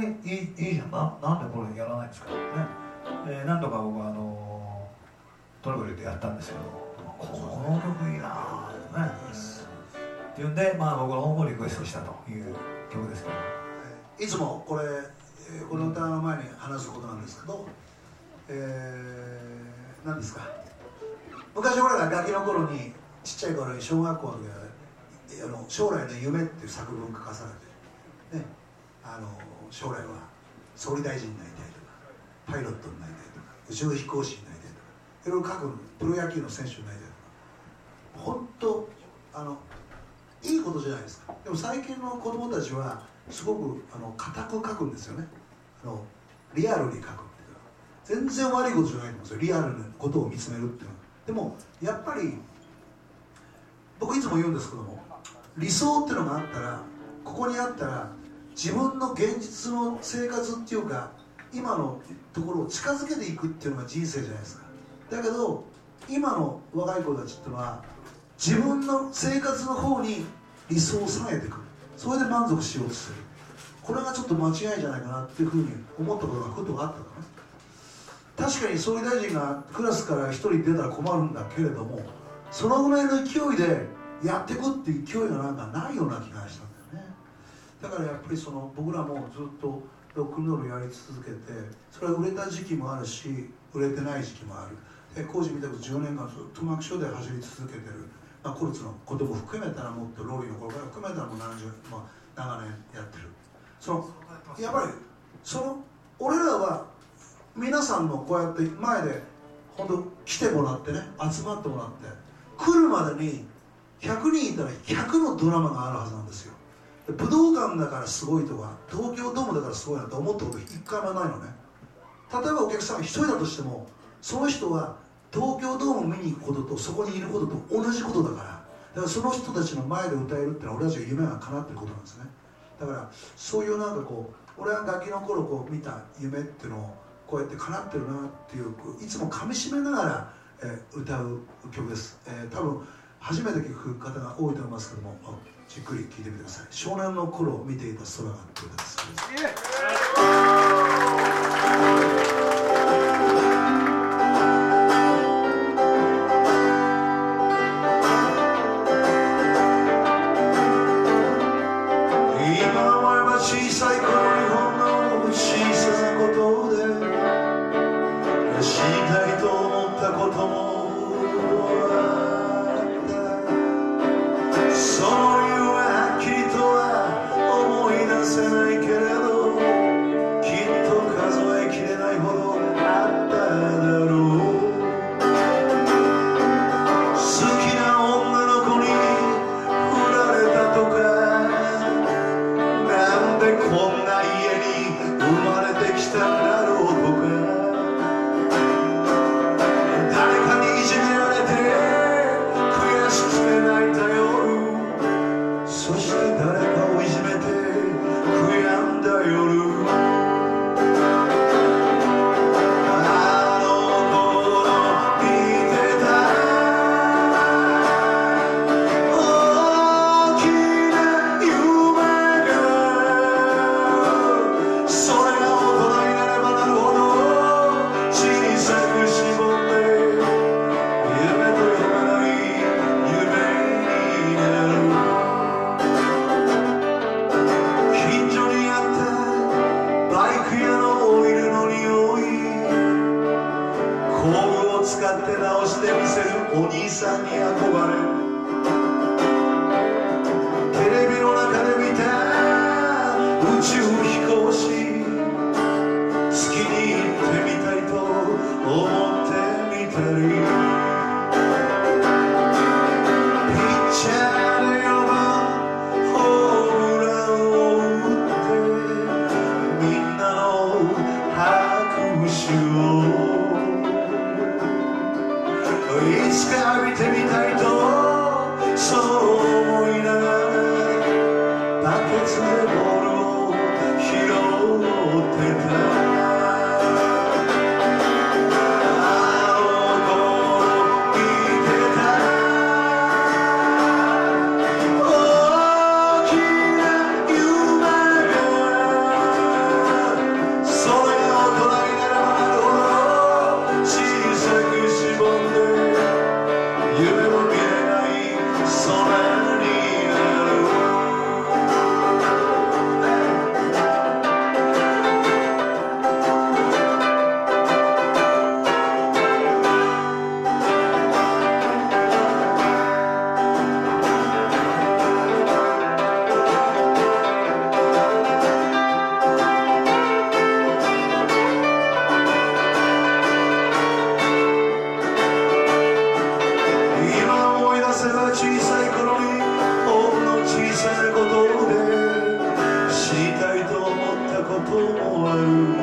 れいいいいじゃん。ななんでこれやらないんですかね、えー、何度か僕はあのトラブルでやったんですけどこの曲いいなぁねっていうん。で、まあ、僕の方もリクエストしたという曲ですけど。い。つもこれえーこの歌の前に話すことなんですけど、えー、何ですか？昔俺らがガキの頃にちっちゃい頃に小学校の時はあの将来の夢っていう作文書かされて、ね、あの将来は総理大臣になりたいとかパイロットになりたいとか宇宙飛行士になりたいとかいろいろ書くプロ野球の選手になりたいとか本当あのいいことじゃないですか。でも最近の子供たちはすごくあの固く書くんですよね。あのリアルに書くっていうのは。全然悪いことじゃないと思うんですよ。リアルなことを見つめるっていうのは。でもやっぱり僕いつも言うんですけども理想っていうのがあったらここにあったら自分の現実の生活っていうか今のところを近づけていくっていうのが人生じゃないですか。だけど今の若い子たちっていうのは自分の生活の方に理想を下げていくそれで満足しようとする。これがちょっと間違いじゃないかなっていうふうに思ったことがことあったのね。確かに総理大臣がクラスから一人出たら困るんだけれどもそのぐらいの勢いでやっていくっていう勢いがなんかないような気がだからやっぱりその僕らもずっとロックンロールやり続けてそれは売れた時期もあるし売れてない時期もある。で工事みたく10年間ずっと幕所で走り続けてる、まあ、コルツのことも含めたらもっとローリーの頃から含めたらもう何十、まあ、長年やってる。そのやっぱりその俺らは皆さんのこうやって前で本当来てもらってね集まってもらって来るまでに100人いたら100のドラマがあるはずなんですよ。武道館だからすごいとか東京ドームだからすごいなと思ったこと一回もないのね。例えばお客さんが1人だとしてもその人は東京ドームを見に行くこととそこにいることと同じことだからだからその人たちの前で歌えるってのは俺たちの夢が叶ってることなんですね。だからそういうなんかこう俺はガキの頃こう見た夢っていうのをこうやって叶ってるなっていういつもかみしめながら、えー歌う曲です、えー多分初めて聞く方が多いと思いますけども。じっくり聞いてみてください。少年の頃見ていた空がってい。う歌でみ pool.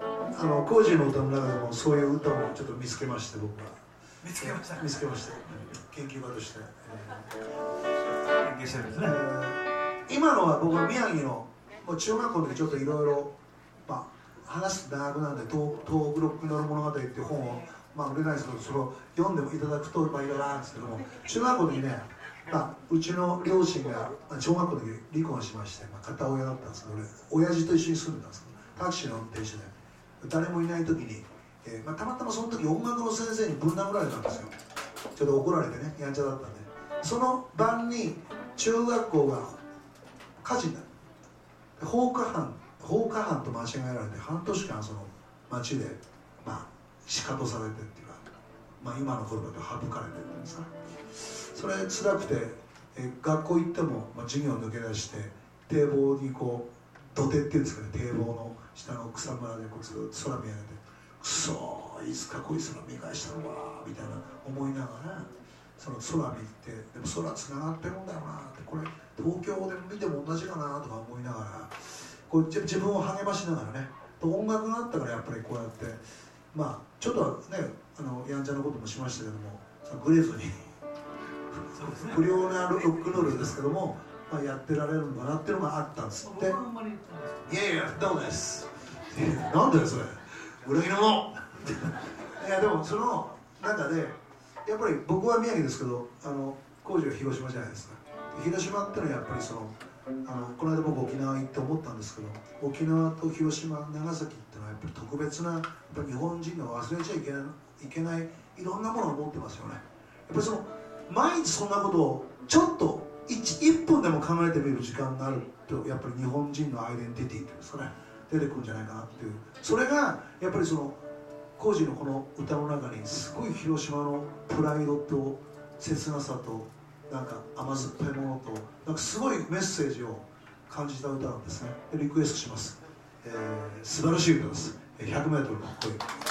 ああの工事の歌の中でもそういう歌をちょっと見つけまして僕は。見つけました。見つけまして研究家として、えー、研究してるんですね、えー、今のは僕は宮城のもう中学校の時ちょっといろいろまあ話す長くなんで東「東ブロックに乗る物語」っていう本をまあ売れないですけどそれを読んでもいただくとまあいろいろあるんですけども中学校の時ねまあ、うちの両親が小学校の時離婚しまして、まあ、片親だったんですけど俺親父と一緒に住んでたんですタクシーの運転手で。誰もいない時に、えーまあ、たまたまその時音楽の先生にぶん殴られたんですよ。ちょっと怒られてねやんちゃだったんで。その晩に中学校が火事になる。放火犯放火犯と間違えられて半年間その町でまあ仕方されてっていうか、まあ、今の言葉で省かれてるんですそれ辛くてえ学校行っても、まあ、授業抜け出して堤防にこう土手っていうんですかね堤防の下の草むらでこうずっと空見上げてくそいつかこいつら見返したのかみたいな思いながらその空見てでも空つながってるんだよなってこれ東京で見ても同じかなとか思いながらこう自分を励ましながらね音楽があったからやっぱりこうやってまあちょっとねあのやんちゃなこともしましたけどもグレずに不良なロックノールですけども、まあ、やってられるのかなっていうのがあったんですって。いやいやどうです。なんだよそれ。裏切り者いやでもその中でやっぱり僕は宮城ですけどあの工事は広島じゃないですか。広島ってのはやっぱりそのあのこの間僕沖縄行って思ったんですけど沖縄と広島長崎ってのはやっぱり特別なやっぱ日本人が忘れちゃいけないいけないいろんなものを持ってますよね。やっぱりその毎日そんなことをちょっと 1, 1分でも考えてみる時間があるとやっぱり日本人のアイデンティティっていうんですかね出てくるんじゃないかなっていう。それがやっぱりその工事のこの歌の中にすごい広島のプライドと切なさとなんか甘酸っぱいものとなんかすごいメッセージを感じた歌なんですね。リクエストします、えー、素晴らしい歌です。100m の恋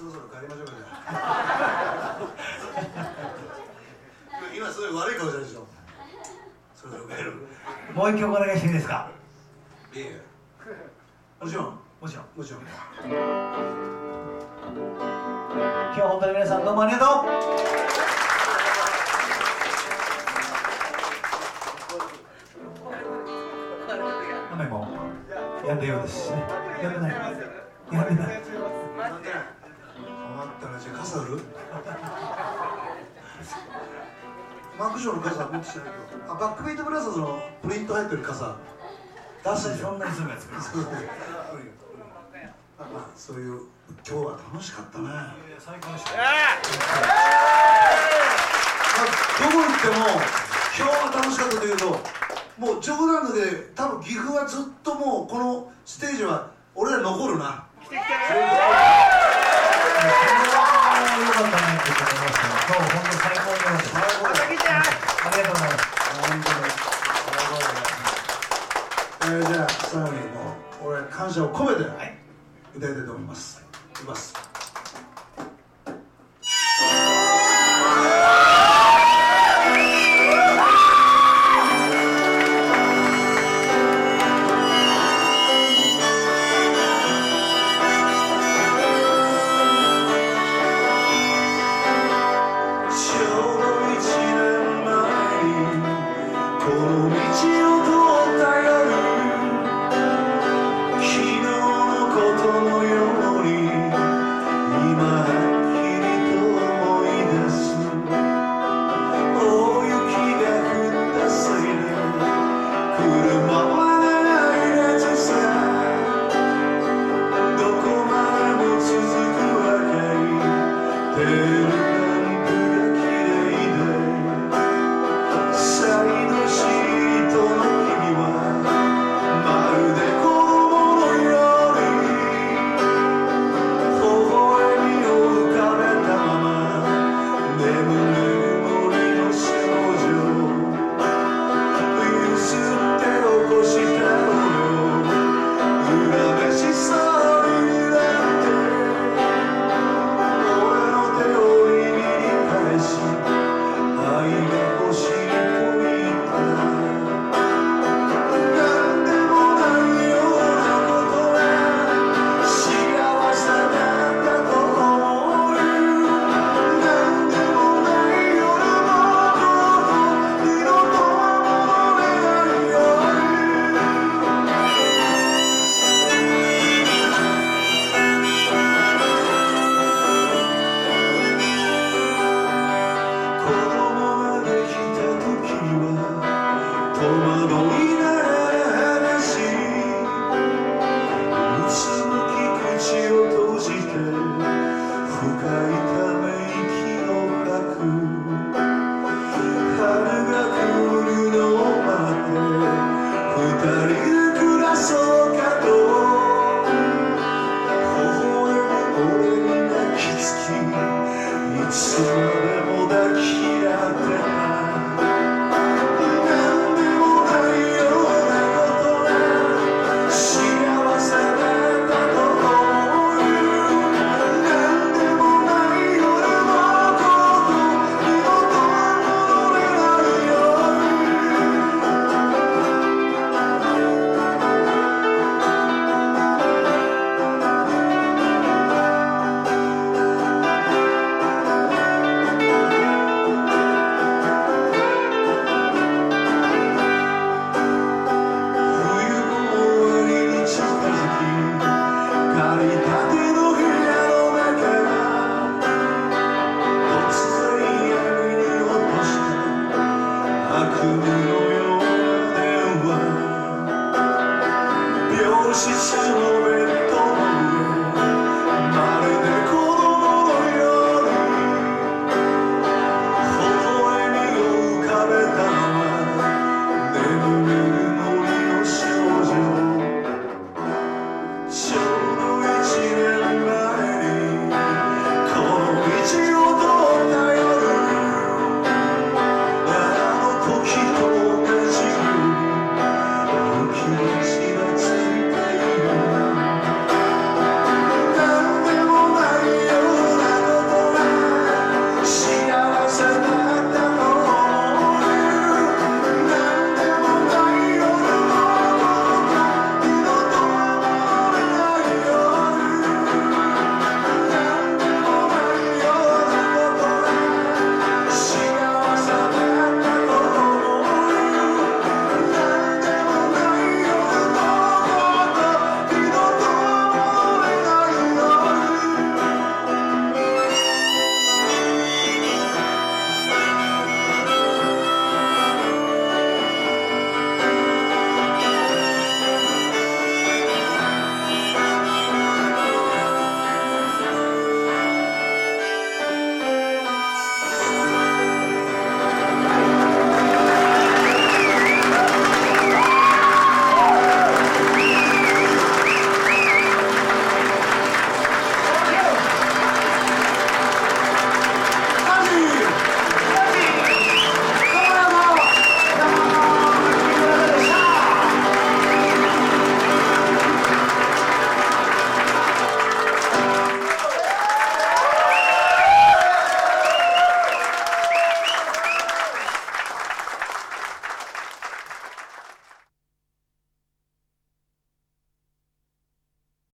そろそろ帰りましょうかじゃあ今すごい悪い顔してるでしょ。そろそろ帰るもう一曲お願いしていいですか？いえもちろん。もちろん。もちろん。今日は本当に皆さんどうもありがとう。雨もやんでようですしね。やめない。やめないマークショーの傘持ってきてないけど。あバックビートブラザーズのプリント入ってる傘。出すんだよそんなにすぐやつくそうまあまあそういう今日は楽しかったね。最高でした。どこ行っても今日は楽しかったというともう冗談で多分岐阜はずっともうこのステージは俺ら残るな。よかったねって言ってました今日本当に最高に良かったです最高だありがとうございます。本当にえーじゃあ最後にもう俺感謝を込めてはい。歌いたいと思います。いきます